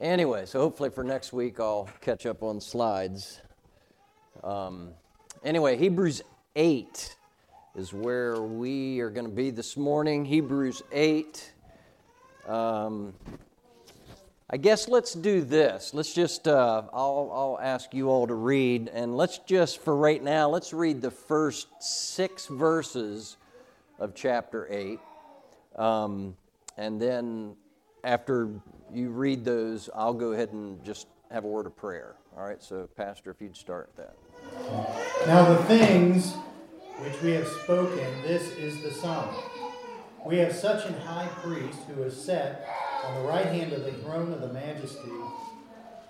Anyway, so hopefully for next week I'll catch up on slides. Um, anyway, Hebrews 8 is where we are going to be this morning. Hebrews 8. Um, I guess let's do this. Let's just, uh, I'll, I'll ask you all to read, and let's just, for right now, let's read the first six verses of chapter 8. Um, and then after you read those, I'll go ahead and just have a word of prayer. All right, so, Pastor, if you'd start that. Now, the things which we have spoken, this is the sum. We have such an high priest who is set on the right hand of the throne of the majesty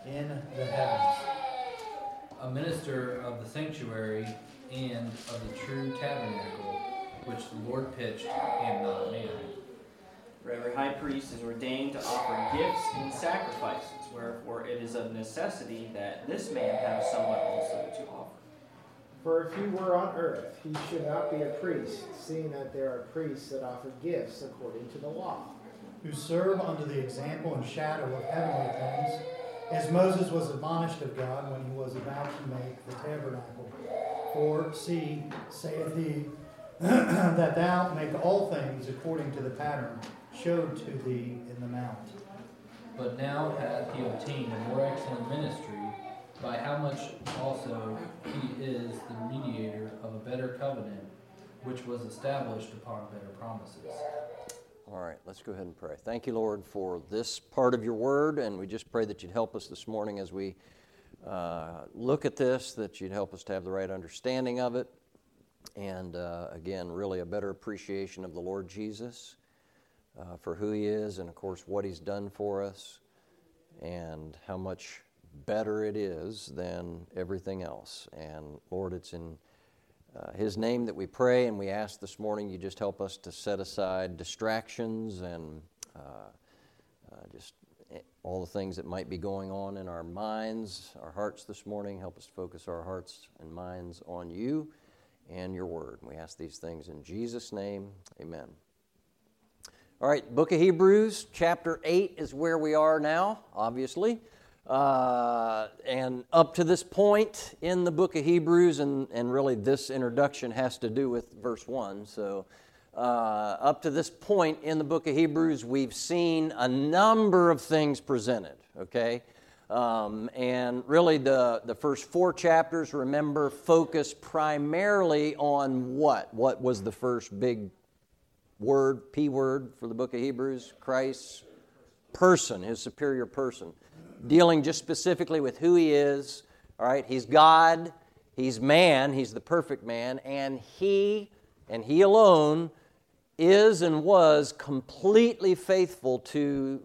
in the heavens. A minister of the sanctuary and of the true tabernacle, which the Lord pitched and not man. For every high priest is ordained to offer gifts and sacrifices, wherefore it is of necessity that this man have somewhat also to offer. For if he were on earth, he should not be a priest, seeing that there are priests that offer gifts according to the law. Who serve under the example and shadow of heavenly things, as Moses was admonished of God when he was about to make the tabernacle. For, see, saith he, that thou make all things according to the pattern showed to thee in the mount. But now hath he obtained a more excellent ministry, by how much also he is the mediator of a better covenant, which was established upon better promises. All right, let's go ahead and pray. Thank you, Lord, for this part of your word, and we just pray that you'd help us this morning as we uh, look at this, that you'd help us to have the right understanding of it, and uh, again, really a better appreciation of the Lord Jesus uh, for who he is, and of course, what he's done for us, and how much better it is than everything else. And Lord, it's in uh, His name that we pray, and we ask this morning you just help us to set aside distractions and uh, uh, just all the things that might be going on in our minds, our hearts this morning. Help us focus our hearts and minds on you and your word. We ask these things in Jesus' name. Amen. All right, book of Hebrews, chapter 8 is where we are now, obviously. Uh, and up to this point in the book of Hebrews, and, and really this introduction has to do with verse 1. So, uh, up to this point in the book of Hebrews, we've seen a number of things presented, okay? Um, and really, the, the first four chapters, remember, focus primarily on what? What was the first big word, P word for the book of Hebrews? Christ's person, his superior person dealing just specifically with who he is. All right, he's God, he's man, he's the perfect man, and he and he alone is and was completely faithful to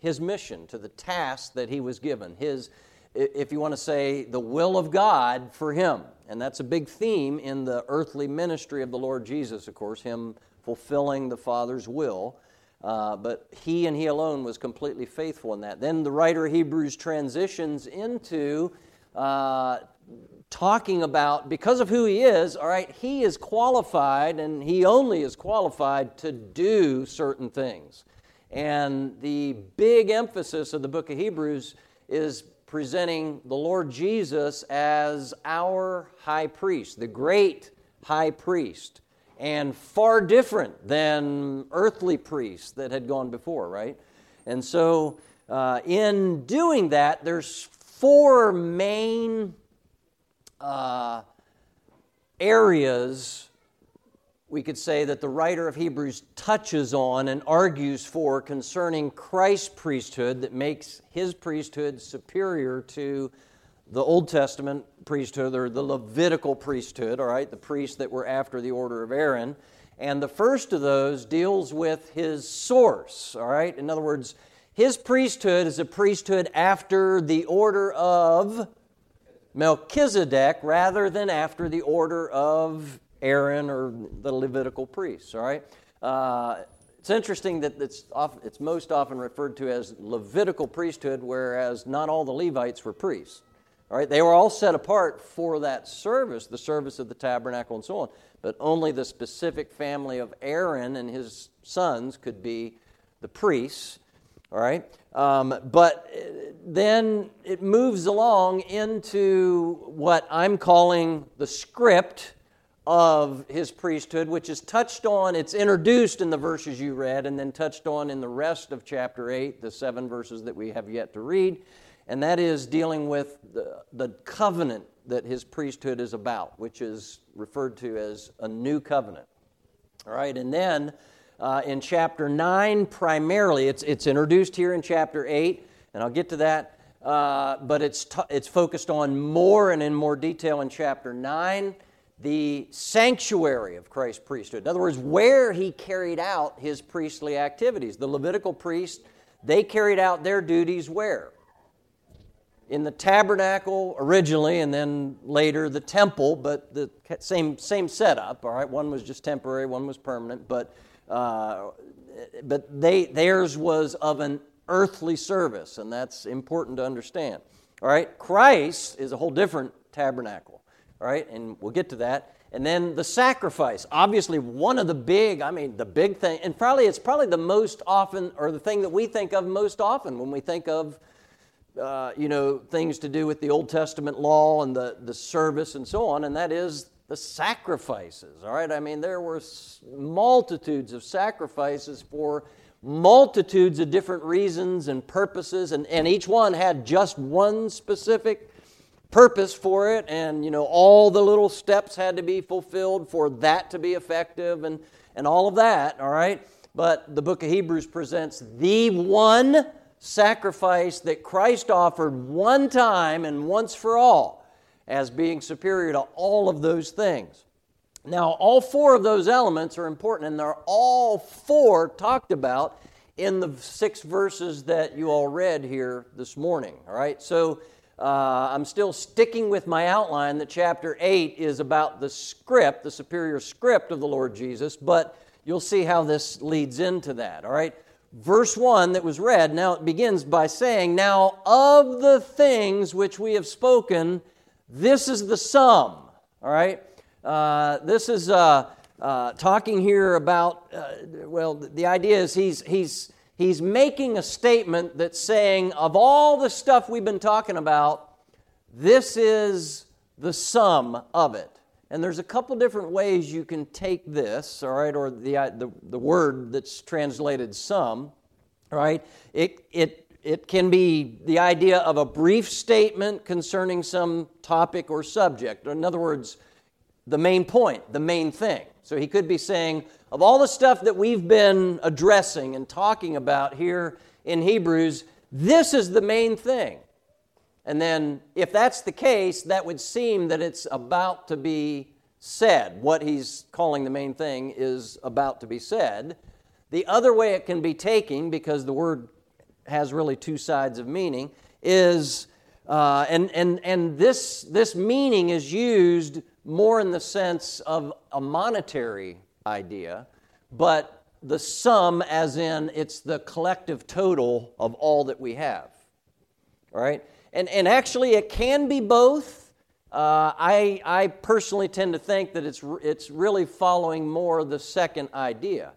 his mission, to the task that he was given. His, if you want to say, the will of God for him. And that's a big theme in the earthly ministry of the Lord Jesus, of course, him fulfilling the Father's will. Uh, but he and he alone was completely faithful in that. Then the writer of Hebrews transitions into uh, talking about because of who he is, all right, he is qualified and he only is qualified to do certain things. And the big emphasis of the book of Hebrews is presenting the Lord Jesus as our high priest, the great high priest and far different than earthly priests that had gone before, right? And so, uh, in doing that, there's four main uh, areas we could say that the writer of Hebrews touches on and argues for concerning Christ's priesthood that makes his priesthood superior to the Old Testament priesthood or the Levitical priesthood, all right, the priests that were after the order of Aaron. And the first of those deals with his source, all right? In other words, his priesthood is a priesthood after the order of Melchizedek rather than after the order of Aaron or the Levitical priests, all right? Uh, it's interesting that it's, often, it's most often referred to as Levitical priesthood, whereas not all the Levites were priests. All right, they were all set apart for that service, the service of the tabernacle and so on. But only the specific family of Aaron and his sons could be the priests. All right, Um, but uh, then it moves along into what I'm calling the script of his priesthood, which is touched on, it's introduced in the verses you read, and then touched on in the rest of chapter 8, the seven verses that we have yet to read. And that is dealing with the, the covenant that his priesthood is about, which is referred to as a new covenant. All right, and then uh, in chapter 9, primarily, it's, it's introduced here in chapter 8, and I'll get to that, uh, but it's, t- it's focused on more and in more detail in chapter 9 the sanctuary of Christ's priesthood. In other words, where he carried out his priestly activities. The Levitical priests, they carried out their duties where? In the tabernacle originally, and then later the temple, but the same, same setup, all right? One was just temporary, one was permanent, but, uh, but they, theirs was of an earthly service, and that's important to understand. All right? Christ is a whole different tabernacle. All right, and we'll get to that. And then the sacrifice, obviously one of the big, I mean, the big thing, and probably it's probably the most often, or the thing that we think of most often when we think of, uh, you know, things to do with the Old Testament law and the, the service and so on, and that is the sacrifices. All right, I mean, there were multitudes of sacrifices for multitudes of different reasons and purposes, and, and each one had just one specific purpose for it and you know all the little steps had to be fulfilled for that to be effective and and all of that all right but the book of hebrews presents the one sacrifice that christ offered one time and once for all as being superior to all of those things now all four of those elements are important and they're all four talked about in the six verses that you all read here this morning all right so uh, I'm still sticking with my outline that chapter 8 is about the script, the superior script of the Lord Jesus, but you'll see how this leads into that, all right? Verse 1 that was read, now it begins by saying, Now of the things which we have spoken, this is the sum, all right? Uh, this is uh, uh talking here about, uh, well, the idea is he's, he's he's making a statement that's saying, of all the stuff we've been talking about, this is the sum of it. And there's a couple different ways you can take this, all right, or the, uh, the, the word that's translated sum, right? It, it, it can be the idea of a brief statement concerning some topic or subject. In other words, the main point, the main thing. So he could be saying, of all the stuff that we've been addressing and talking about here in Hebrews, this is the main thing. And then, if that's the case, that would seem that it's about to be said. What he's calling the main thing is about to be said. The other way it can be taken, because the word has really two sides of meaning, is, uh, and, and, and this, this meaning is used more in the sense of a monetary idea, but the sum, as in it's the collective total of all that we have. All right? And, and actually, it can be both. Uh, I, I personally tend to think that it's, it's really following more the second idea,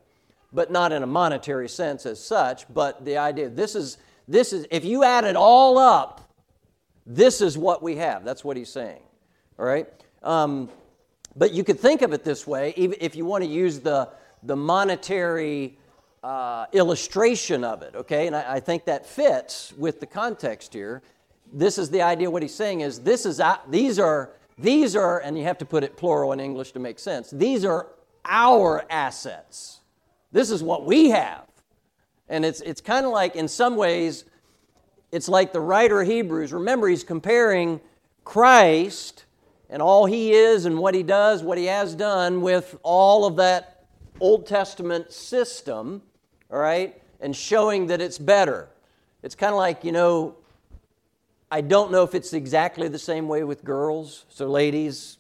but not in a monetary sense as such, but the idea this is, this is if you add it all up, this is what we have. That's what he's saying. All right? Um, but you could think of it this way, even if you want to use the, the monetary uh, illustration of it, okay? And I, I, think that fits with the context here. This is the idea. What he's saying is, this is these are these are, and you have to put it plural in English to make sense. These are our assets. This is what we have, and it's it's kind of like in some ways, it's like the writer of Hebrews. Remember, he's comparing Christ and all he is and what he does, what he has done with all of that Old Testament system, all right, and showing that it's better. It's kind of like, you know, I don't know if it's exactly the same way with girls. So, ladies,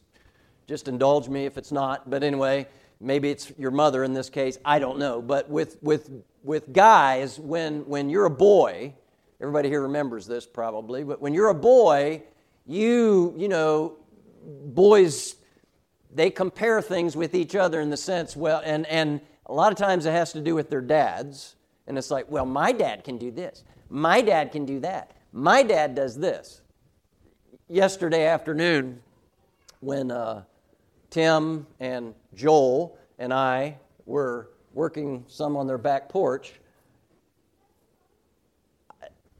just indulge me if it's not. But anyway, maybe it's your mother in this case. I don't know. But with, with, with guys, when, when you're a boy, everybody here remembers this probably, but when you're a boy, you, you know, boys they compare things with each other in the sense well and and a lot of times it has to do with their dads and it's like well my dad can do this My dad can do that. My dad does this. Yesterday afternoon, when uh, Tim and Joel and I were working some on their back porch,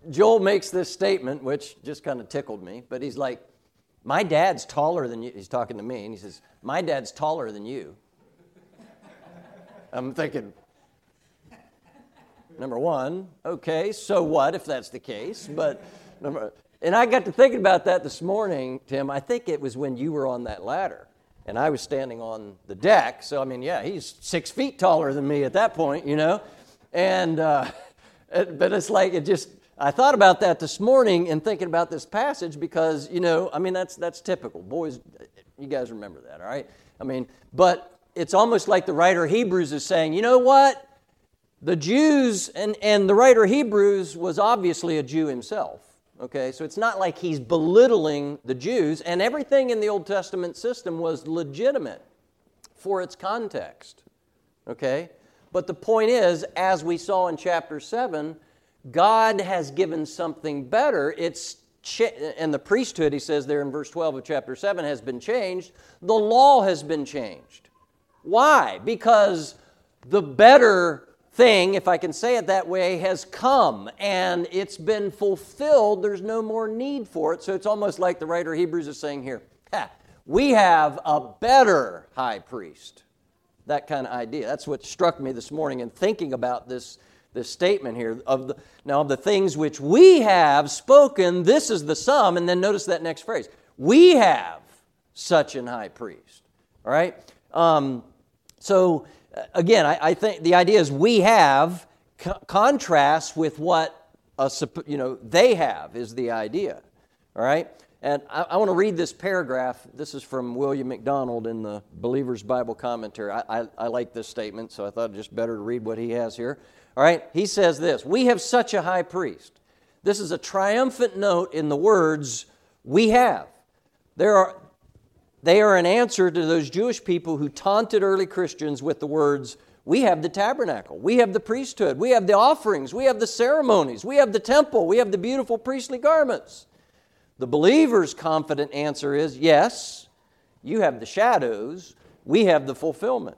Joel makes this statement, which just kind of tickled me, but he's like, My dad's taller than you. He's talking to me, and he says, My dad's taller than you. I'm thinking, number one, okay, so what if that's the case? But number, and I got to thinking about that this morning, Tim. I think it was when you were on that ladder and I was standing on the deck. So, I mean, yeah, he's six feet taller than me at that point, you know? And, uh, it, but it's like, it just, I thought about that this morning and thinking about this passage because, you know, I mean, that's, that's typical. Boys, you guys remember that, all right? I mean, but it's almost like the writer Hebrews is saying, you know what? The Jews, and, and the writer Hebrews was obviously a Jew himself. Okay, so it's not like he's belittling the Jews, and everything in the Old Testament system was legitimate for its context. Okay? But the point is, as we saw in chapter 7, God has given something better. It's and the priesthood, he says there in verse 12 of chapter 7, has been changed. The law has been changed. Why? Because the better thing, if I can say it that way, has come and it's been fulfilled. There's no more need for it. So it's almost like the writer of Hebrews is saying here we have a better high priest. That kind of idea. That's what struck me this morning in thinking about this, this statement here. Of the, now, of the things which we have spoken, this is the sum. And then notice that next phrase we have such an high priest. All right? Um, so again, I, I, think the idea is we have co- contrasts with what a, you know they have is the idea. All right, and I, I want to read this paragraph. This is from William MacDonald in the Believer's Bible Commentary. I, I like this statement, so I thought it just better to read what he has here. All right, he says this: We have such a high priest. This is a triumphant note in the words we have. There are they are an answer to those Jewish people who taunted early Christians with the words, We have the tabernacle, we have the priesthood, we have the offerings, we have the ceremonies, we have the temple, we have the beautiful priestly garments. The believer's confident answer is, Yes, you have the shadows, we have the fulfillment.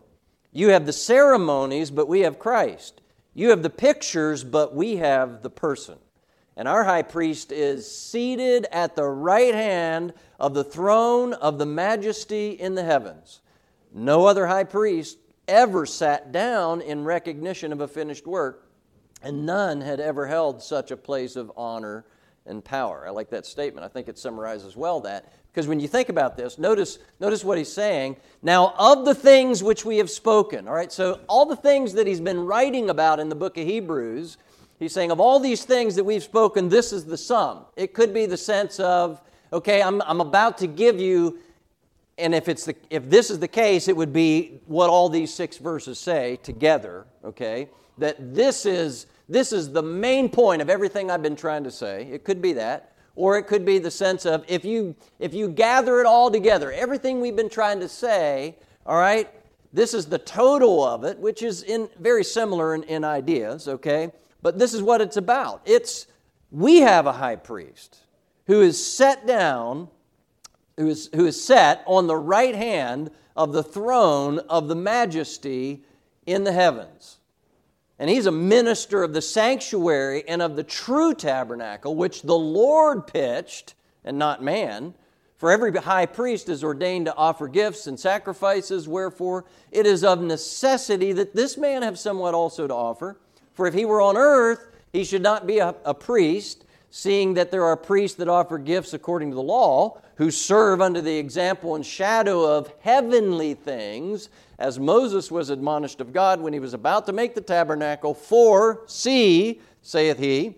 You have the ceremonies, but we have Christ. You have the pictures, but we have the person. And our high priest is seated at the right hand of the throne of the majesty in the heavens. No other high priest ever sat down in recognition of a finished work, and none had ever held such a place of honor and power. I like that statement. I think it summarizes well that. Because when you think about this, notice, notice what he's saying. Now, of the things which we have spoken, all right, so all the things that he's been writing about in the book of Hebrews, He's saying, of all these things that we've spoken, this is the sum. It could be the sense of, okay, I'm, I'm about to give you, and if, it's the, if this is the case, it would be what all these six verses say together, okay? That this is, this is the main point of everything I've been trying to say. It could be that. Or it could be the sense of if you, if you gather it all together, everything we've been trying to say, all right, this is the total of it, which is in, very similar in, in ideas, okay? But this is what it's about. It's we have a high priest who is set down, who is, who is set on the right hand of the throne of the majesty in the heavens. And he's a minister of the sanctuary and of the true tabernacle, which the Lord pitched and not man. For every high priest is ordained to offer gifts and sacrifices, wherefore it is of necessity that this man have somewhat also to offer. For if he were on earth, he should not be a, a priest, seeing that there are priests that offer gifts according to the law, who serve under the example and shadow of heavenly things, as Moses was admonished of God when he was about to make the tabernacle. For, see, saith he,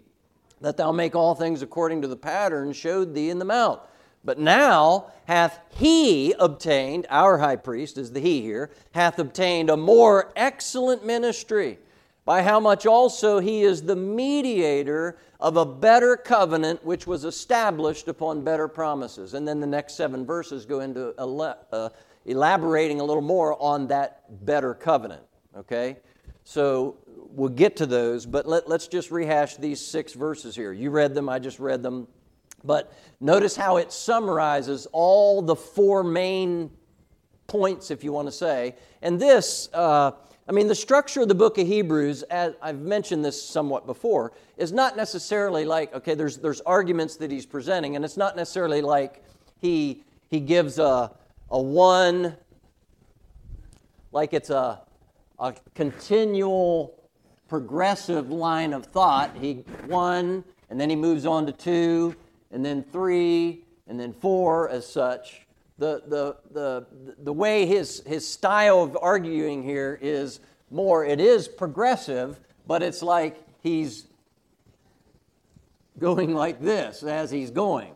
that thou make all things according to the pattern showed thee in the mount. But now hath he obtained, our high priest is the he here, hath obtained a more excellent ministry by how much also he is the mediator of a better covenant which was established upon better promises. And then the next seven verses go into uh, elaborating a little more on that better covenant. Okay? So we'll get to those, but let, let's just rehash these six verses here. You read them, I just read them. But notice how it summarizes all the four main points, if you want to say. And this, uh, I mean, the structure of the book of Hebrews, as I've mentioned this somewhat before, is not necessarily like, okay, there's, there's arguments that he's presenting, and it's not necessarily like he, he gives a, a one, like it's a, a continual progressive line of thought. He one, and then he moves on to two, and then three, and then four as such. The, the, the, the way his, his style of arguing here is more, it is progressive, but it's like he's going like this as he's going.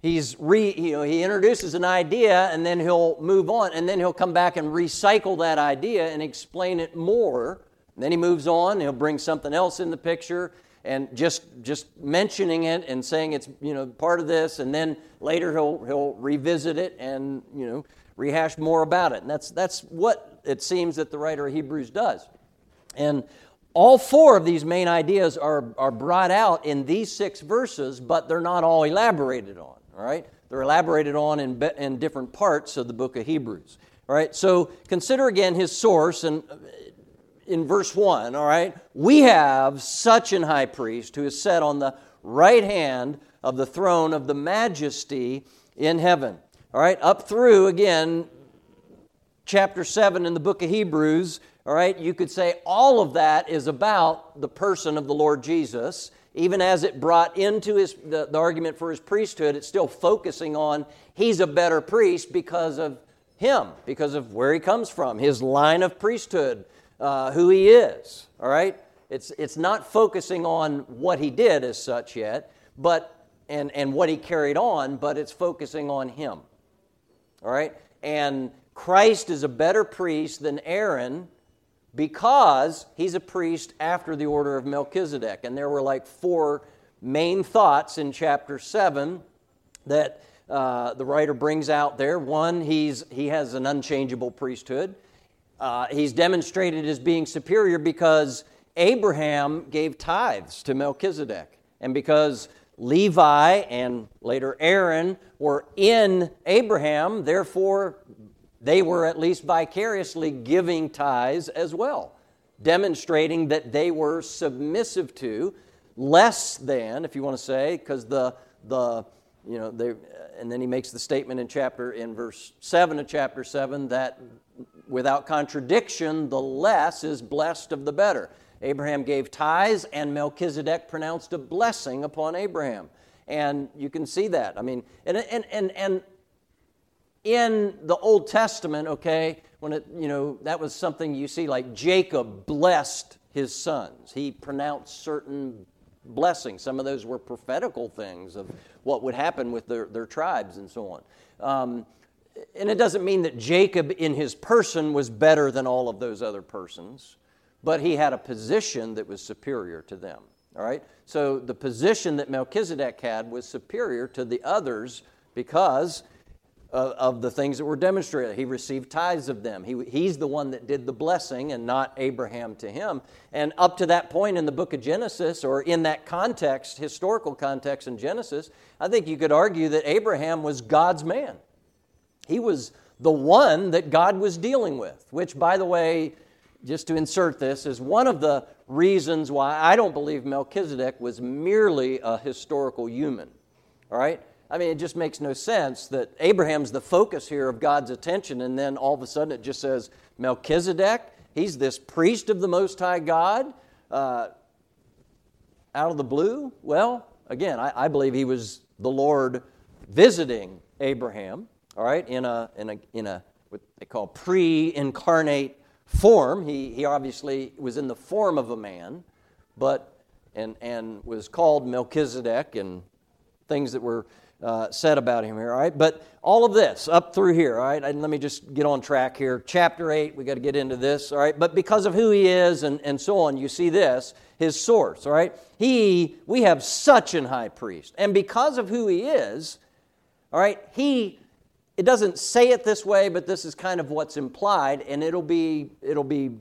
He's re, you know, he introduces an idea and then he'll move on and then he'll come back and recycle that idea and explain it more. And then he moves on, he'll bring something else in the picture and just just mentioning it and saying it's you know part of this and then later he'll he'll revisit it and you know rehash more about it. And that's that's what it seems that the writer of hebrews does. And all four of these main ideas are, are brought out in these six verses but they're not all elaborated on all right? They're elaborated on in, in different parts of the book of hebrews all right? So consider again his source and in verse 1, all right, we have such an high priest who is set on the right hand of the throne of the majesty in heaven. All right, up through again, chapter 7 in the book of Hebrews, all right, you could say all of that is about the person of the Lord Jesus. Even as it brought into his, the, the argument for his priesthood, it's still focusing on he's a better priest because of him, because of where he comes from, his line of priesthood, uh, who he is, all right? It's, it's not focusing on what he did as such yet, but, and, and what he carried on, but it's focusing on him, all right? And Christ is a better priest than Aaron because he's a priest after the order of Melchizedek. And there were like four main thoughts in chapter 7 that uh, the writer brings out there. One, he's, he has an unchangeable priesthood. Uh, he's demonstrated as being superior because Abraham gave tithes to Melchizedek. And because Levi and later Aaron were in Abraham, therefore they were at least vicariously giving tithes as well, demonstrating that they were submissive to, less than, if you want to say, because the, the you know, they, and then he makes the statement in chapter, in verse 7 of chapter 7, that without contradiction, the less is blessed of the better. Abraham gave tithes, and Melchizedek pronounced a blessing upon Abraham. And you can see that. I mean, and, and, and, and in the Old Testament, okay, when it, you know, that was something you see like Jacob blessed his sons. He pronounced certain blessings. Some of those were prophetical things of what would happen with their, their tribes and so on. Um, and it doesn't mean that Jacob in his person was better than all of those other persons, but he had a position that was superior to them. All right? So the position that Melchizedek had was superior to the others because of, of the things that were demonstrated. He received tithes of them. He, he's the one that did the blessing and not Abraham to him. And up to that point in the book of Genesis, or in that context, historical context in Genesis, I think you could argue that Abraham was God's man. He was the one that God was dealing with, which, by the way, just to insert this, is one of the reasons why I don't believe Melchizedek was merely a historical human. All right? I mean, it just makes no sense that Abraham's the focus here of God's attention, and then all of a sudden it just says Melchizedek, he's this priest of the Most High God uh, out of the blue. Well, again, I, I believe he was the Lord visiting Abraham all right, in a, in a, in a what they call pre incarnate form. He, he obviously was in the form of a man, but, and, and was called Melchizedek and things that were uh, said about him here, all right? But all of this up through here, all right? And let me just get on track here. Chapter 8, we got to get into this, all right? But because of who he is and, and so on, you see this, his source, all right? He, we have such an high priest. And because of who he is, all right, he it doesn't say it this way, but this is kind of what's implied, and it'll be, it'll be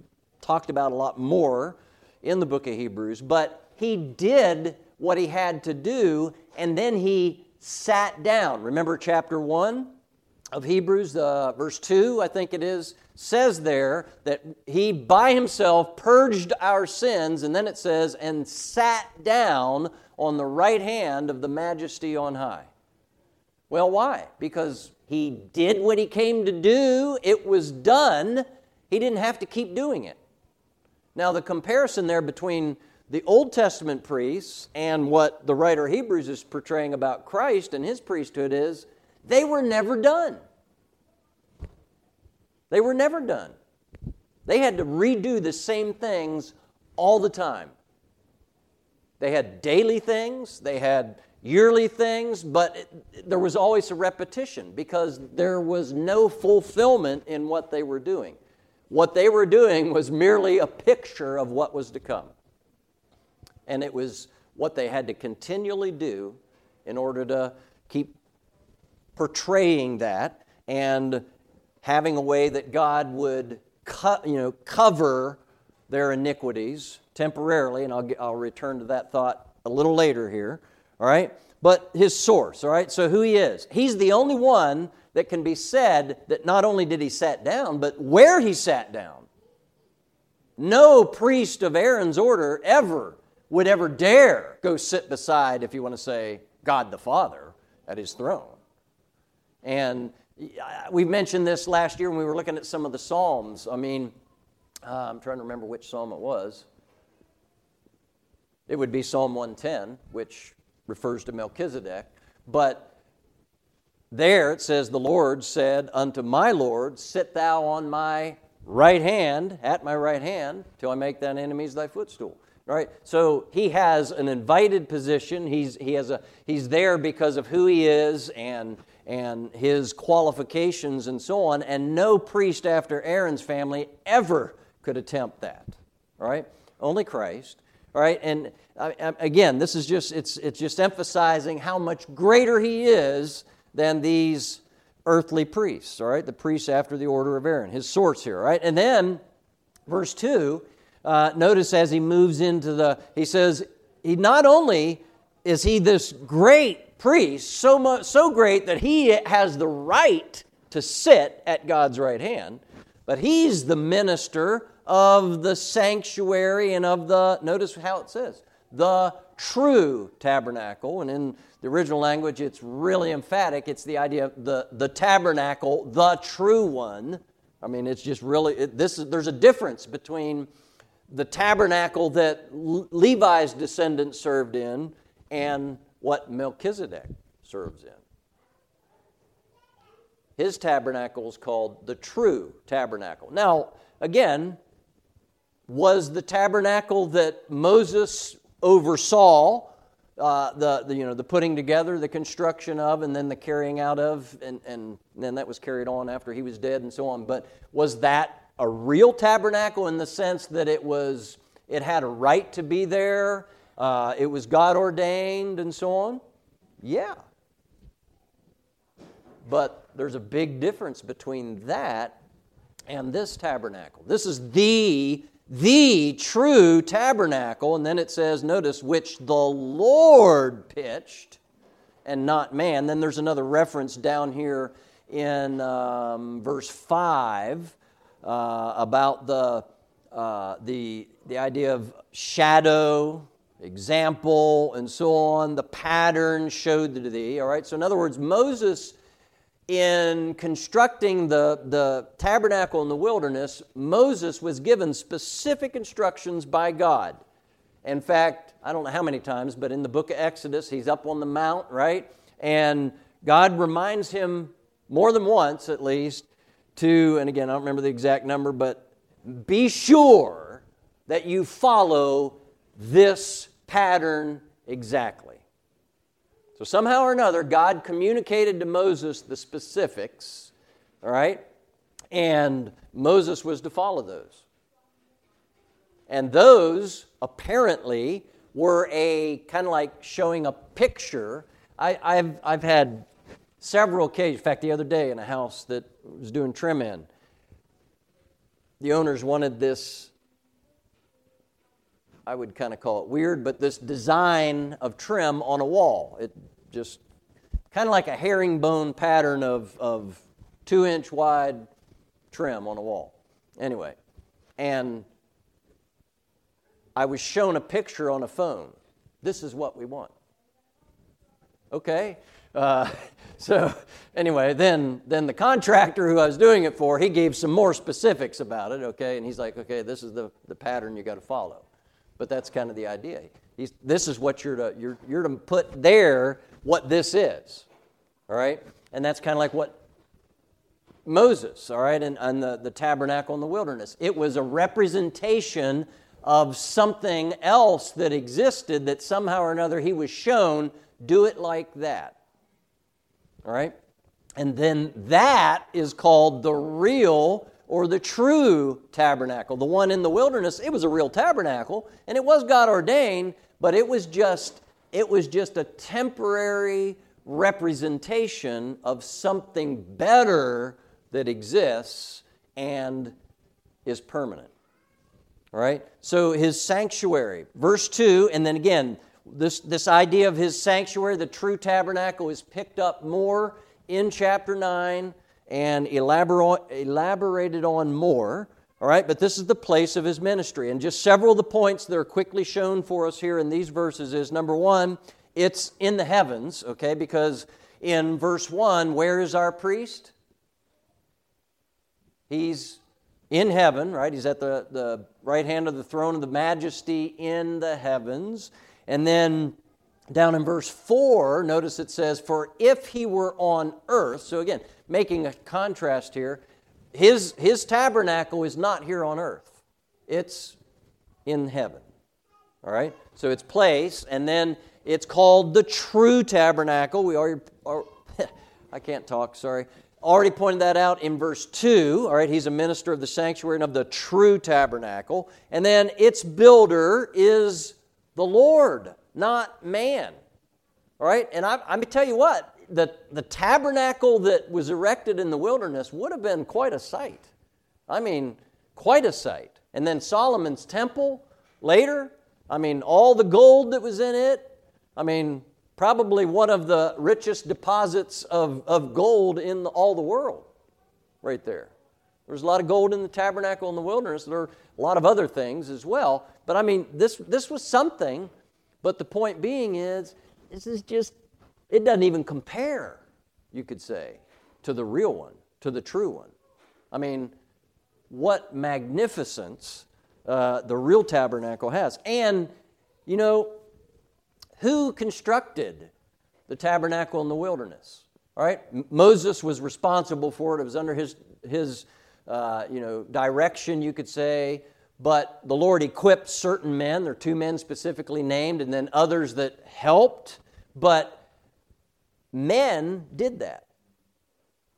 talked about a lot more in the book of Hebrews, but he did what he had to do and then he sat down. Remember chapter 1 of Hebrews, uh, verse 2, I think it is, says there that he by himself purged our sins, and then it says, and sat down on the right hand of the majesty on high. Well, why? Because he did what he came to do, it was done, he didn't have to keep doing it. Now, the comparison there between the Old Testament priests and what the writer Hebrews is portraying about Christ and his priesthood is they were never done. They were never done. They had to redo the same things all the time. They had daily things, they had yearly things, but it, there was always a repetition because there was no fulfillment in what they were doing. What they were doing was merely a picture of what was to come. And it was what they had to continually do in order to keep portraying that and having a way that God would co- you know, cover their iniquities temporarily, and I'll, I'll return to that thought a little later here, all right? But his source, all right? So who he is. He's the only one that can be said that not only did he sat down, but where he sat down. No priest of Aaron's order ever would ever dare go sit beside, if you want to say, God the Father at his throne. And we mentioned this last year when we were looking at some of the Psalms. I mean, uh, I'm trying to remember which Psalm it was. It would be Psalm 110, which refers to Melchizedek. But there it says, The Lord said unto my Lord, Sit thou on my right hand, at my right hand, till I make thine enemies thy footstool. Right? So he has an invited position. He's, he has a, he's there because of who he is and, and his qualifications and so on. And no priest after Aaron's family ever could attempt that. Right? Only Christ. All right, and again, this is just it's it's just emphasizing how much greater he is than these earthly priests. All right, the priests after the order of Aaron, his source here. Right, and then verse two, uh, notice as he moves into the, he says he not only is he this great priest, so much so great that he has the right to sit at God's right hand, but he's the minister of the sanctuary and of the, notice how it says, the true tabernacle. And in the original language, it's really emphatic. It's the idea of the, the tabernacle, the true one. I mean, it's just really, it, this is, there's a difference between the tabernacle that Levi's descendants served in and what Melchizedek serves in. His tabernacle is called the true tabernacle. Now, again, was the tabernacle that Moses oversaw uh, the, the, you know, the putting together, the construction of, and then the carrying out of, and, and then that was carried on after he was dead and so on. But was that a real tabernacle in the sense that it was, it had a right to be there, uh, it was God ordained and so on? Yeah. But there's a big difference between that and this tabernacle. This is the the true tabernacle. And then it says, notice, which the Lord pitched and not man. Then there's another reference down here in um, verse 5 uh, about the, uh, the, the idea of shadow, example, and so on. The pattern showed to thee. All right, so in other words, Moses in constructing the, the tabernacle in the wilderness, Moses was given specific instructions by God. In fact, I don't know how many times, but in the book of Exodus, he's up on the mount, right? And God reminds him more than once, at least, to, and again, I don't remember the exact number, but be sure that you follow this pattern exactly. So, somehow or another, God communicated to Moses the specifics, all right? And Moses was to follow those. And those apparently were a kind of like showing a picture. I, have I've had several occasions, in fact, the other day in a house that was doing trim in, the owners wanted this I would kind of call it weird, but this design of trim on a wall. It just kind of like a herringbone pattern of, of two inch wide trim on a wall. Anyway, and I was shown a picture on a phone. This is what we want. Okay? Uh, so anyway, then then the contractor who I was doing it for, he gave some more specifics about it. Okay, and he's like, okay, this is the, the pattern you got to follow. But that's kind of the idea. He's, this is what you're to you're you're to put there what this is. All right, and that's kind of like what Moses, all right, and, and the, the tabernacle in the wilderness. It was a representation of something else that existed that somehow or another he was shown do it like that. All right? And then that is called the real or the true tabernacle. The one in the wilderness, it was a real tabernacle and it was God ordained, but it was just it was just a temporary representation of something better that exists and is permanent. All right? So his sanctuary, verse 2, and then again, this, this idea of his sanctuary, the true tabernacle, is picked up more in chapter 9 and elaborated on more. All right, but this is the place of his ministry. And just several of the points that are quickly shown for us here in these verses is number one, it's in the heavens, okay, because in verse 1, where is our priest? He's in heaven, right? He's at the, the right hand of the throne of the majesty in the heavens. And then down in verse 4, notice it says, For if he were on earth, so again, making a contrast here, his, his tabernacle is not here on earth, it's in heaven. All right? So it's place, and then it's called the true tabernacle. We already, or, I can't talk, sorry. Already pointed that out in verse 2. All right, he's a minister of the sanctuary and of the true tabernacle. And then its builder is the Lord, not man. All right? And I, I'm going to tell you what, the, the tabernacle that was erected in the wilderness would have been quite a sight. I mean, quite a sight. And then Solomon's temple later, I mean, all the gold that was in it, I mean, probably one of the richest deposits of, of gold in the, all the world, right there. There's a lot of gold in the tabernacle in the wilderness. There are a lot of other things as well. But I mean, this, this was something. But the point being is, this is just, it doesn't even compare, you could say, to the real one, to the true one. I mean, what magnificence uh, the real tabernacle has. And, you know, who constructed the tabernacle in the wilderness? All right, Moses was responsible for it. It was under his, his uh, you know, direction, you could say. But the Lord equipped certain men. There are two men specifically named, and then others that helped. But men did that.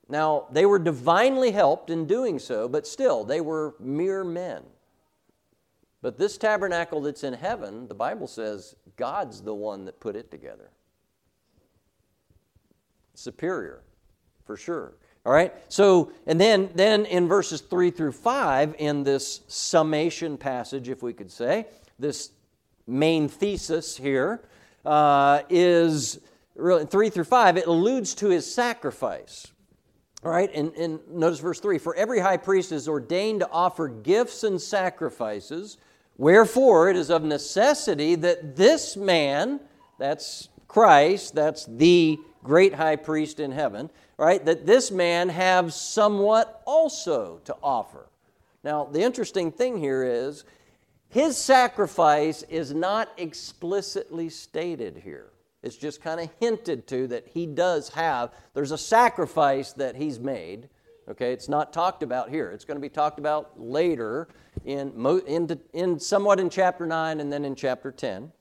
Now, they were divinely helped in doing so, but still, they were mere men. But this tabernacle that's in heaven, the Bible says God's the one that put it together. Superior, for sure. All right? So, and then, then in verses 3 through 5, in this summation passage, if we could say, this main thesis here uh, is really 3 through 5, it alludes to his sacrifice. All right, and, and notice verse 3 For every high priest is ordained to offer gifts and sacrifices, wherefore it is of necessity that this man, that's Christ, that's the great high priest in heaven, right, that this man have somewhat also to offer. Now, the interesting thing here is his sacrifice is not explicitly stated here. It's just kind of hinted to that he does have, there's a sacrifice that he's made. Okay, it's not talked about here. It's going to be talked about later, in, in, in somewhat in chapter 9 and then in chapter 10.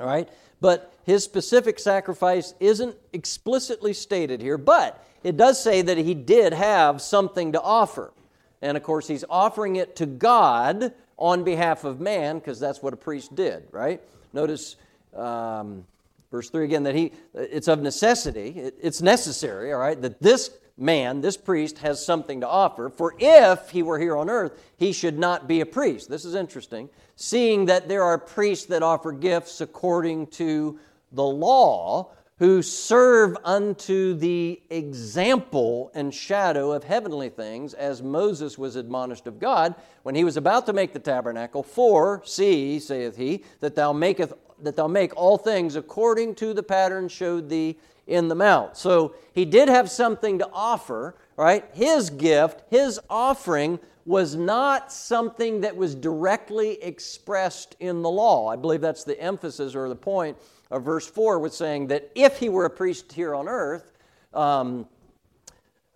All right? But his specific sacrifice isn't explicitly stated here, but it does say that he did have something to offer. And of course, he's offering it to God on behalf of man because that's what a priest did, right? Notice um, verse 3 again that he, it's of necessity, it's necessary, all right, that this man, this priest, has something to offer. For if he were here on earth, he should not be a priest. This is interesting. Seeing that there are priests that offer gifts according to the law, who serve unto the example and shadow of heavenly things, as Moses was admonished of God when he was about to make the tabernacle. For, see, saith he, that thou maketh that thou make all things according to the pattern showed thee in the mount. So he did have something to offer, right? His gift, his offering was not something that was directly expressed in the law. I believe that's the emphasis or the point of verse 4 was saying that if he were a priest here on earth, um,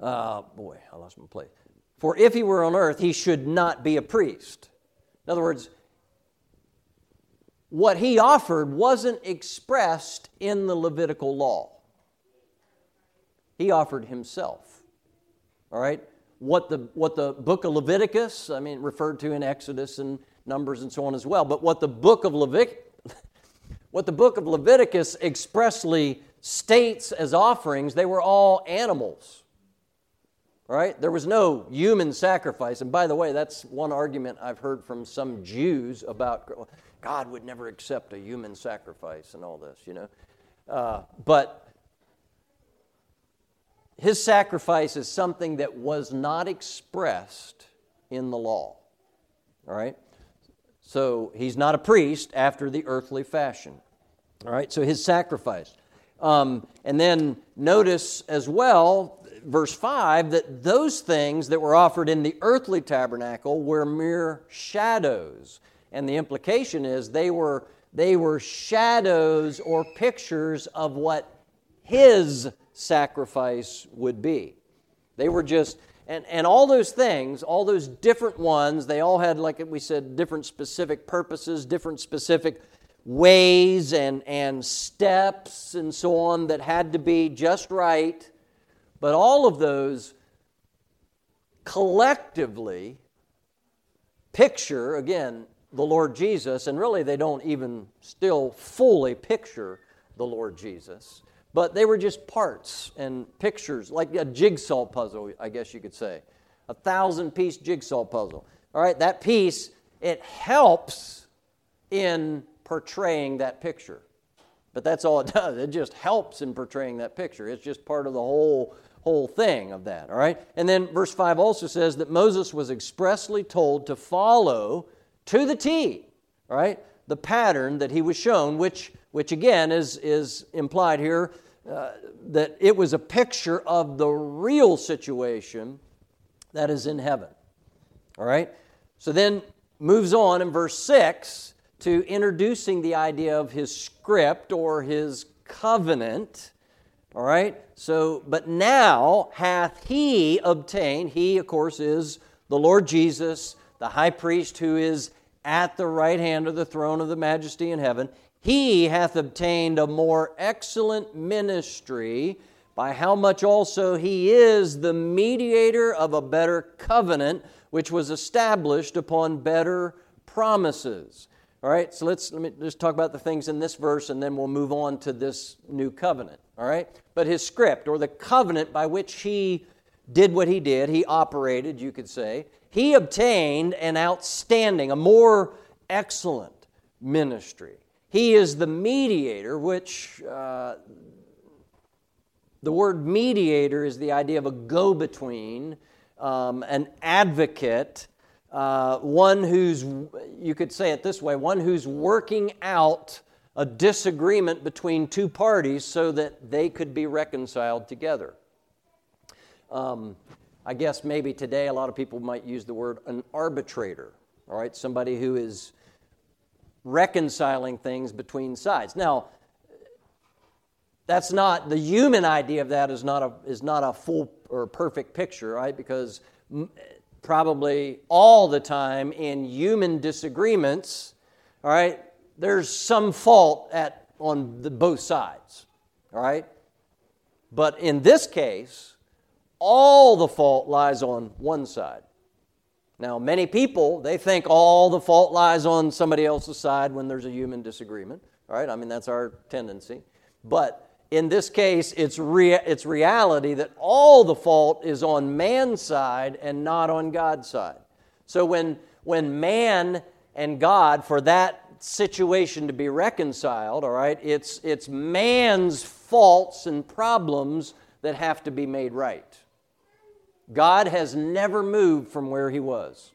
uh, boy, I lost my place. For if he were on earth, he should not be a priest. In other words, what he offered wasn't expressed in the Levitical law. He offered himself. All right? What the, what the book of Leviticus, I mean, referred to in Exodus and Numbers and so on as well, but what the book of Leviticus, what the book of Leviticus expressly states as offerings, they were all animals. Right? There was no human sacrifice. And by the way, that's one argument I've heard from some Jews about God would never accept a human sacrifice and all this, you know. Uh, but his sacrifice is something that was not expressed in the law. All right? So he's not a priest after the earthly fashion. All right? So his sacrifice. Um, and then notice as well, verse 5, that those things that were offered in the earthly tabernacle were mere shadows. And the implication is they were, they were shadows or pictures of what his sacrifice would be. They were just, and, and all those things, all those different ones, they all had, like we said, different specific purposes, different specific ways and, and steps and so on that had to be just right. But all of those collectively picture, again, the Lord Jesus, and really they don't even still fully picture the Lord Jesus but they were just parts and pictures, like a jigsaw puzzle, I guess you could say. A thousand piece jigsaw puzzle. All right, that piece, it helps in portraying that picture. But that's all it does. It just helps in portraying that picture. It's just part of the whole whole thing of that, all right? And then verse 5 also says that Moses was expressly told to follow to the T, right? The pattern that he was shown, which which again is, is implied here uh, that it was a picture of the real situation that is in heaven. All right? So then moves on in verse 6 to introducing the idea of his script or his covenant. All right? So, but now hath he obtained, he, of course, is the Lord Jesus, the high priest who is at the right hand of the throne of the majesty in heaven he hath obtained a more excellent ministry, by how much also he is the mediator of a better covenant, which was established upon better promises. All right, so let's let me just talk about the things in this verse and then we'll move on to this new covenant. All right, but his script or the covenant by which he did what he did, he operated, you could say, he obtained an outstanding, a more excellent ministry. He is the mediator, which uh, the word mediator is the idea of a go between, um, an advocate, uh, one who's, you could say it this way, one who's working out a disagreement between two parties so that they could be reconciled together. Um, I guess maybe today a lot of people might use the word an arbitrator, all right, somebody who is reconciling things between sides. Now, that's not the human idea of that is not a is not a full or perfect picture, right? Because probably all the time in human disagreements, all right, there's some fault at on the, both sides, all right. But in this case, all the fault lies on one side. Now, many people, they think all the fault lies on somebody else's side when there's a human disagreement, right? I mean, that's our tendency. But in this case, it's, rea- it's reality that all the fault is on man's side and not on God's side. So when, when man and God, for that situation to be reconciled, all right, it's, it's man's faults and problems that have to be made right. God has never moved from where he was,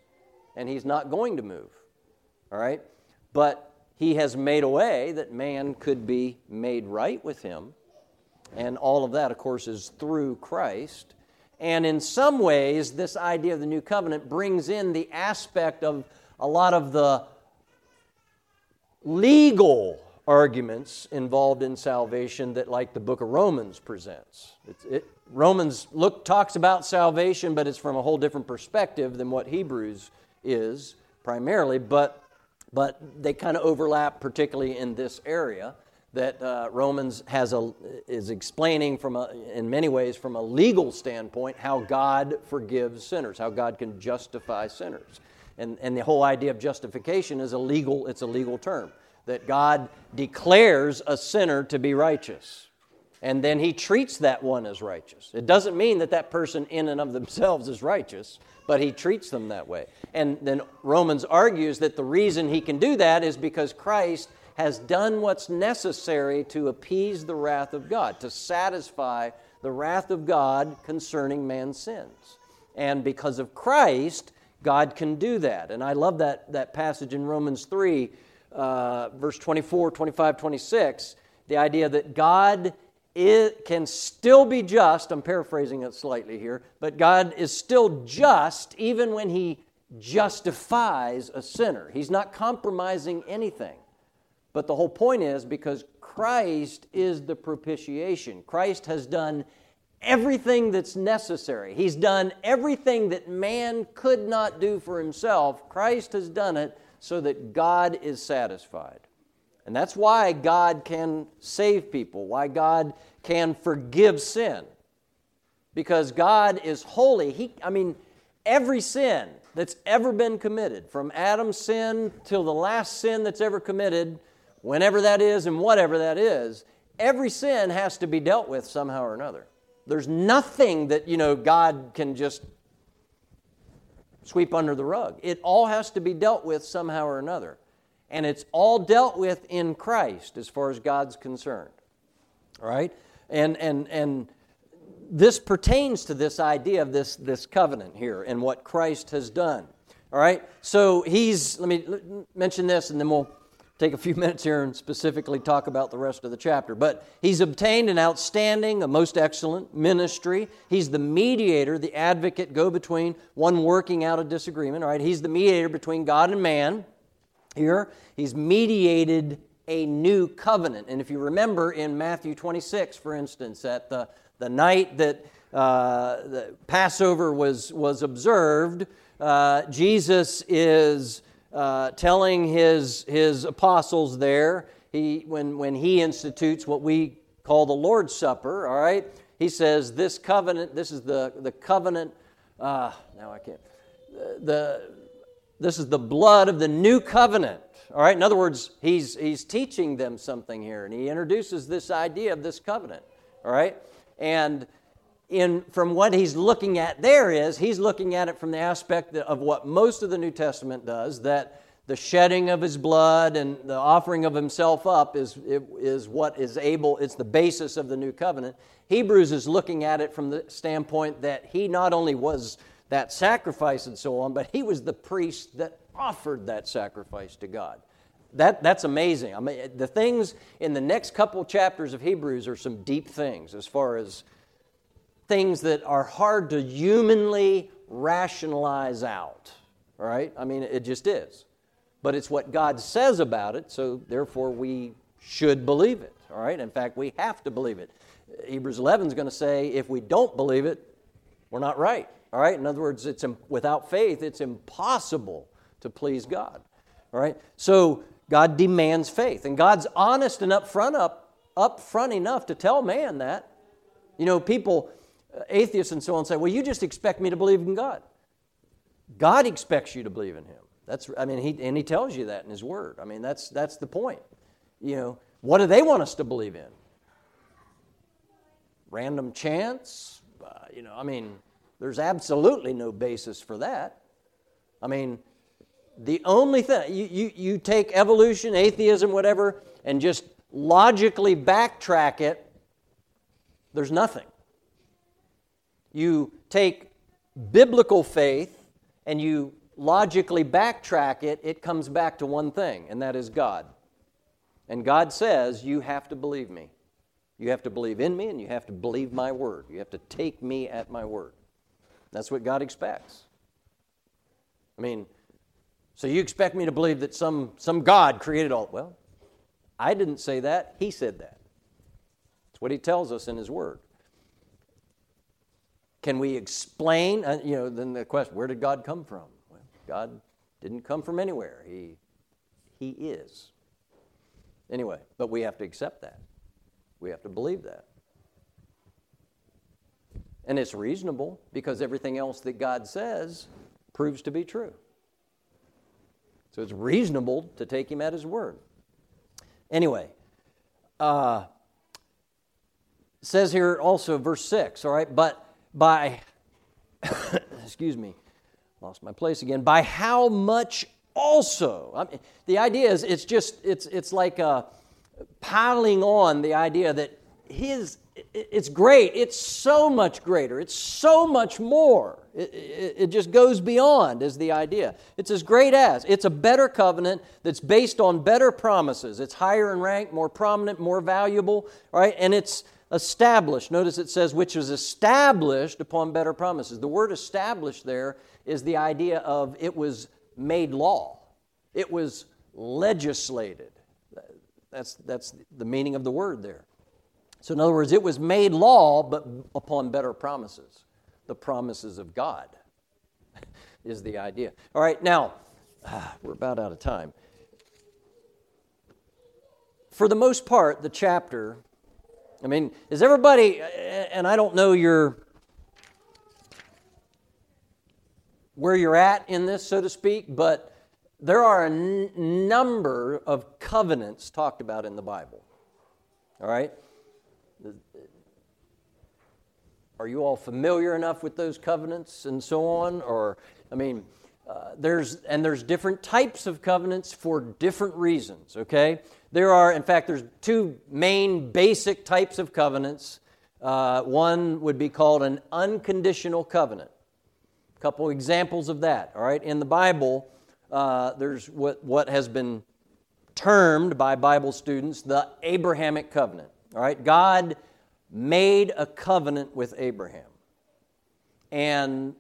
and he's not going to move, all right? But he has made a way that man could be made right with him, and all of that, of course, is through Christ. And in some ways, this idea of the new covenant brings in the aspect of a lot of the legal arguments involved in salvation that, like the book of Romans presents. It, Romans look, talks about salvation, but it's from a whole different perspective than what Hebrews is primarily, but, but they kind of overlap, particularly in this area. That uh, Romans has a, is explaining from a, in many ways from a legal standpoint how God forgives sinners, how God can justify sinners. And, and the whole idea of justification is a legal, it's a legal term. That God declares a sinner to be righteous. And then he treats that one as righteous. It doesn't mean that that person in and of themselves is righteous, but he treats them that way. And then Romans argues that the reason he can do that is because Christ has done what's necessary to appease the wrath of God, to satisfy the wrath of God concerning man's sins. And because of Christ, God can do that. And I love that, that passage in Romans 3, uh, verse 24, 25, 26, the idea that God it can still be just. I'm paraphrasing it slightly here, but God is still just even when He justifies a sinner. He's not compromising anything. But the whole point is because Christ is the propitiation, Christ has done everything that's necessary. He's done everything that man could not do for himself. Christ has done it so that God is satisfied. And that's why God can save people, why God can forgive sin. Because God is holy. He, I mean, every sin that's ever been committed, from Adam's sin till the last sin that's ever committed, whenever that is and whatever that is, every sin has to be dealt with somehow or another. There's nothing that, you know, God can just sweep under the rug. It all has to be dealt with somehow or another. And it's all dealt with in Christ as far as God's concerned. All right? And, and, and this pertains to this idea of this, this covenant here and what Christ has done. All right? So he's, let me mention this and then we'll take a few minutes here and specifically talk about the rest of the chapter. But he's obtained an outstanding, a most excellent ministry. He's the mediator, the advocate, go between, one working out a disagreement. All right, he's the mediator between God and man. Here, he's mediated a new covenant. And if you remember in Matthew 26, for instance, at the, the night that uh, the Passover was, was observed, uh, Jesus is uh, telling his, his apostles there, he, when, when he institutes what we call the Lord's Supper, all right, he says, This covenant, this is the, the covenant, uh, now I can't, the, this is the blood of the new covenant. All right, in other words, he's, he's teaching them something here, and he introduces this idea of this covenant. All right, and in, from what he's looking at there is he's looking at it from the aspect of what most of the New Testament does that the shedding of his blood and the offering of himself up is, is what is able, it's the basis of the new covenant. Hebrews is looking at it from the standpoint that he not only was that sacrifice and so on, but he was the priest that offered that sacrifice to God. That, that's amazing. I mean, the things in the next couple chapters of Hebrews are some deep things as far as things that are hard to humanly rationalize out. Right? I mean, it just is. But it's what God says about it, so therefore we should believe it. All right? In fact, we have to believe it. Hebrews 11 is going to say if we don't believe it, we're not right. All right? In other words, it's without faith, it's impossible to please God. All right? So God demands faith, and God's honest and upfront up upfront enough to tell man that. You know, people uh, atheists and so on say, well, you just expect me to believe in God. God expects you to believe in Him. That's, I mean, he, and He tells you that in His Word. I mean, that's, that's the point. You know, what do they want us to believe in? random chance. Uh, you know, I mean, there's absolutely no basis for that. I mean, the only thing, you, you, you take evolution, atheism, whatever, and just logically backtrack it, there's nothing. You take biblical faith and you logically backtrack it, it comes back to one thing, and that is God. And God says, You have to believe me. You have to believe in me, and you have to believe my word. You have to take me at my word. That's what God expects. I mean, so you expect me to believe that some, some God created all? Well, I didn't say that. He said that. It's what he tells us in his word. Can we explain? Uh, you know, then the question, where did God come from? Well, God didn't come from anywhere. He, he is. Anyway, but we have to accept that. We have to believe that. And it's reasonable because everything else that God says proves to be true. So it's reasonable to take him at his word. Anyway, uh, says here also, verse 6, all right, but by, excuse me, lost my place again, by how much also? I mean, the idea is it's just, it's, it's like uh, piling on the idea that his, it's great, it's so much greater, it's so much more. It, it, it, just goes beyond, is the idea. It's as great as. It's a better covenant that's based on better promises. It's higher in rank, more prominent, more valuable, right? And it's established. Notice it says, which was established upon better promises. The word established there is the idea of it was made law, it was legislated. That's, that's the meaning of the word there. So, in other words, it was made law, but upon better promises. The promises of God is the idea. All right, now, we're about out of time. For the most part, the chapter, I mean, is everybody, and I don't know your where you're at in this, so to speak, but there are a n- number of covenants talked about in the Bible. All right? Are you all familiar enough with those covenants and so on? Or, I mean, uh, there's and there's different types of covenants for different reasons. Okay, there are in fact there's two main basic types of covenants. Uh, one would be called an unconditional covenant. A couple examples of that. All right, in the Bible, uh, there's what what has been termed by Bible students the Abrahamic covenant. All right, God made a covenant with Abraham. And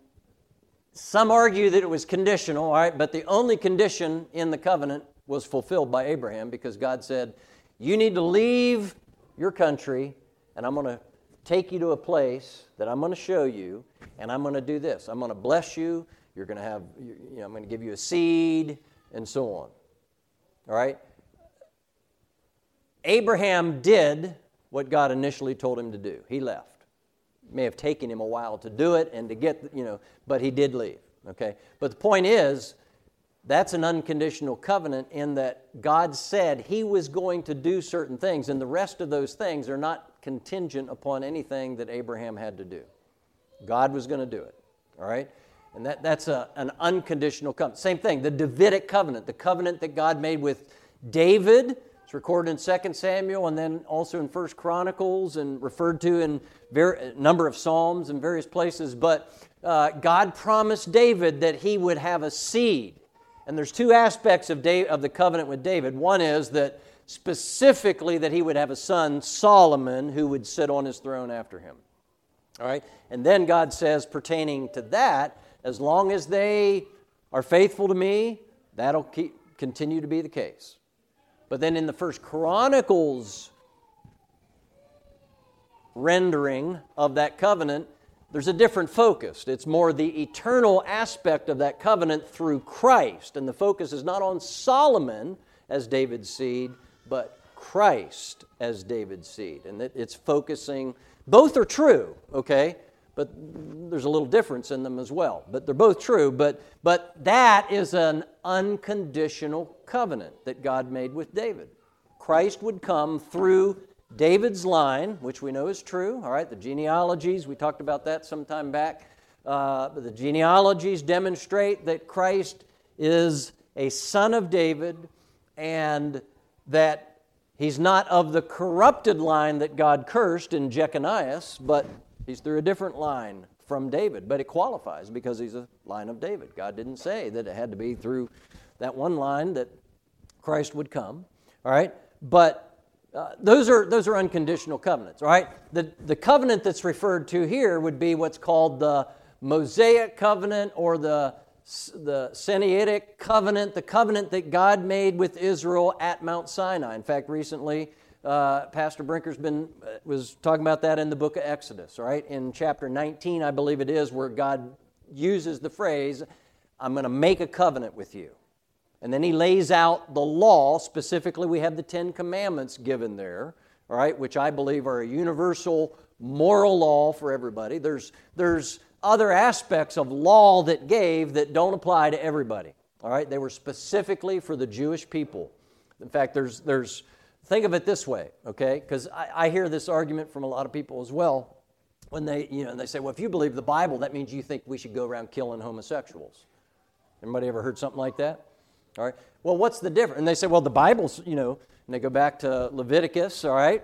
some argue that it was conditional, all right, but the only condition in the covenant was fulfilled by Abraham because God said, You need to leave your country, and I'm going to take you to a place that I'm going to show you, and I'm going to do this. I'm going to bless you. You're going to have, you know, I'm going to give you a seed, and so on. All right? Abraham did what God initially told him to do. He left. It may have taken him a while to do it and to get, you know, but he did leave. Okay? But the point is, that's an unconditional covenant in that God said he was going to do certain things, and the rest of those things are not contingent upon anything that Abraham had to do. God was going to do it. All right? And that, that's a, an unconditional covenant. Same thing, the Davidic covenant, the covenant that God made with David it's recorded in 2 Samuel and then also in 1 Chronicles and referred to in a number of Psalms and various places. But uh, God promised David that he would have a seed. And there's two aspects of, of the covenant with David. One is that specifically that he would have a son, Solomon, who would sit on his throne after him. All right? And then God says, pertaining to that, as long as they are faithful to me, that'll keep, continue to be the case. But then in the first Chronicles rendering of that covenant, there's a different focus. It's more the eternal aspect of that covenant through Christ. And the focus is not on Solomon as David's seed, but Christ as David's seed. And it's focusing, both are true, okay? But there's a little difference in them as well. But they're both true. But, but that is an unconditional covenant that God made with David. Christ would come through David's line, which we know is true, all right, the genealogies, we talked about that some time back. Uh, the genealogies demonstrate that Christ is a son of David and that he's not of the corrupted line that God cursed in Jeconias, but he's through a different line from David. But it qualifies because he's a line of David. God didn't say that it had to be through that one line that Christ would come. All right? But uh, those, are, those are unconditional covenants, all right? The, the covenant that's referred to here would be what's called the Mosaic covenant or the, the Sinaitic covenant, the covenant that God made with Israel at Mount Sinai. In fact, recently, uh, Pastor Brinker's been uh, was talking about that in the book of Exodus, right? In chapter 19, I believe it is, where God uses the phrase, I'm going to make a covenant with you. And then he lays out the law. Specifically, we have the Ten Commandments given there, right, which I believe are a universal moral law for everybody. There's, there's other aspects of law that gave that don't apply to everybody. All right, they were specifically for the Jewish people. In fact, there's, there's think of it this way, okay? Because I, I hear this argument from a lot of people as well when they, you know, and they say, well, if you believe the Bible, that means you think we should go around killing homosexuals. Anybody ever heard something like that? All right. Well, what's the difference? And they say, well, the Bible's, you know, and they go back to Leviticus, all right?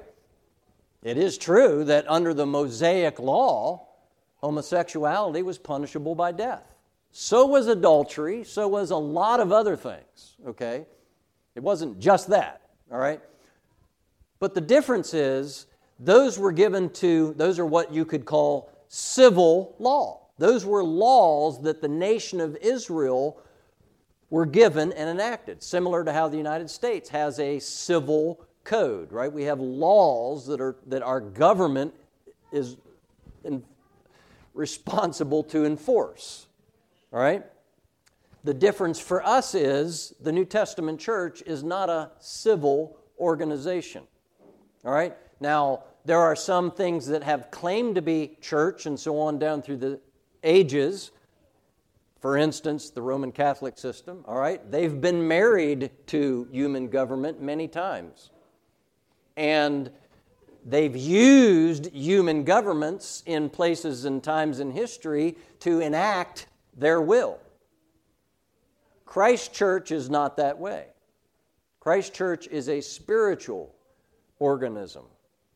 It is true that under the Mosaic law, homosexuality was punishable by death. So was adultery, so was a lot of other things, okay? It wasn't just that, all right? But the difference is those were given to, those are what you could call civil law. Those were laws that the nation of Israel were given and enacted, similar to how the United States has a civil code, right? We have laws that, are, that our government is in, responsible to enforce, all right? The difference for us is the New Testament church is not a civil organization, all right? Now, there are some things that have claimed to be church and so on down through the ages for instance, the Roman Catholic system, all right, they've been married to human government many times. And they've used human governments in places and times in history to enact their will. Christ Church is not that way. Christ Church is a spiritual organism,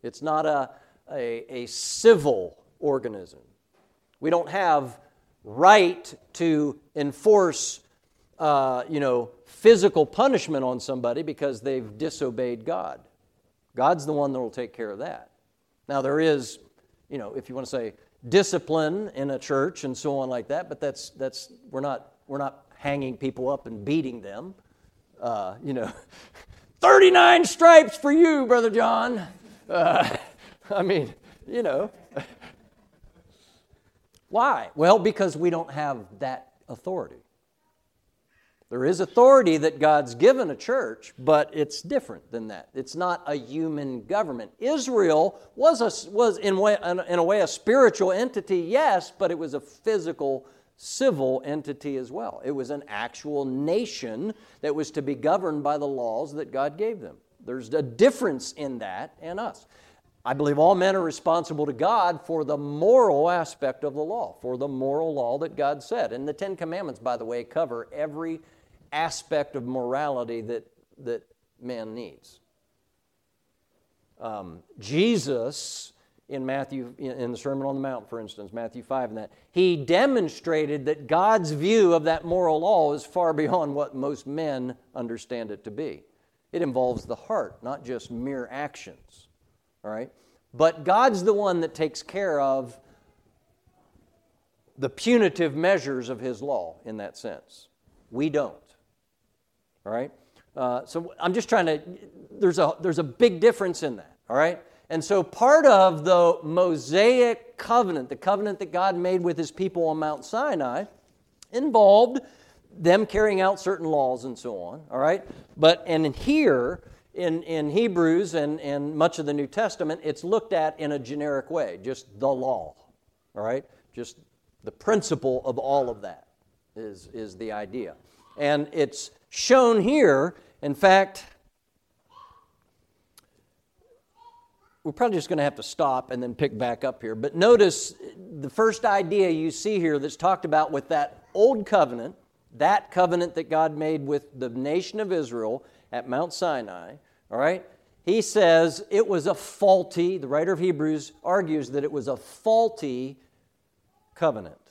it's not a, a, a civil organism. We don't have right to enforce, uh, you know, physical punishment on somebody because they've disobeyed God. God's the one that will take care of that. Now, there is, you know, if you want to say discipline in a church and so on like that, but that's, that's we're, not, we're not hanging people up and beating them. Uh, you know, 39 stripes for you, Brother John. Uh, I mean, you know, why? Well, because we don't have that authority. There is authority that God's given a church, but it's different than that. It's not a human government. Israel was, a, was in, way, in a way a spiritual entity, yes, but it was a physical, civil entity as well. It was an actual nation that was to be governed by the laws that God gave them. There's a difference in that and us. I believe all men are responsible to God for the moral aspect of the law, for the moral law that God said. And the Ten Commandments, by the way, cover every aspect of morality that, that man needs. Um, Jesus, in Matthew, in the Sermon on the Mount, for instance, Matthew 5 and that, he demonstrated that God's view of that moral law is far beyond what most men understand it to be. It involves the heart, not just mere actions all right? But God's the one that takes care of the punitive measures of His law in that sense. We don't. All right? Uh, so I'm just trying to, there's a, there's a big difference in that. All right? And so part of the Mosaic covenant, the covenant that God made with His people on Mount Sinai, involved them carrying out certain laws and so on. All right? But, and here, in, in Hebrews and, and much of the New Testament, it's looked at in a generic way, just the law, all right? Just the principle of all of that is, is the idea. And it's shown here, in fact, we're probably just going to have to stop and then pick back up here. But notice the first idea you see here that's talked about with that old covenant, that covenant that God made with the nation of Israel at Mount Sinai, all right? He says it was a faulty, the writer of Hebrews argues that it was a faulty covenant.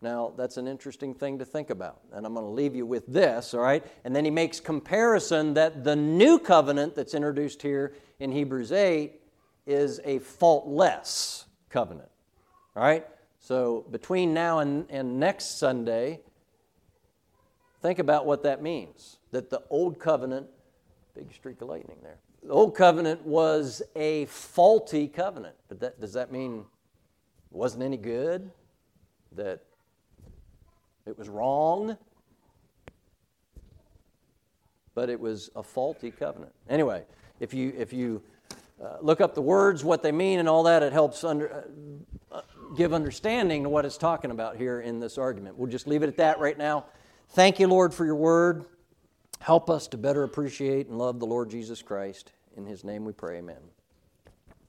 Now, that's an interesting thing to think about. And I'm going to leave you with this, all right? And then he makes comparison that the new covenant that's introduced here in Hebrews 8 is a faultless covenant. All right? So between now and, and next Sunday, think about what that means. That the old covenant, big streak of lightning there. The old covenant was a faulty covenant. But that, does that mean it wasn't any good? That it was wrong? But it was a faulty covenant. Anyway, if you, if you uh, look up the words, what they mean, and all that, it helps under, uh, uh, give understanding to what it's talking about here in this argument. We'll just leave it at that right now. Thank you, Lord, for your word. Help us to better appreciate and love the Lord Jesus Christ. In his name we pray, amen.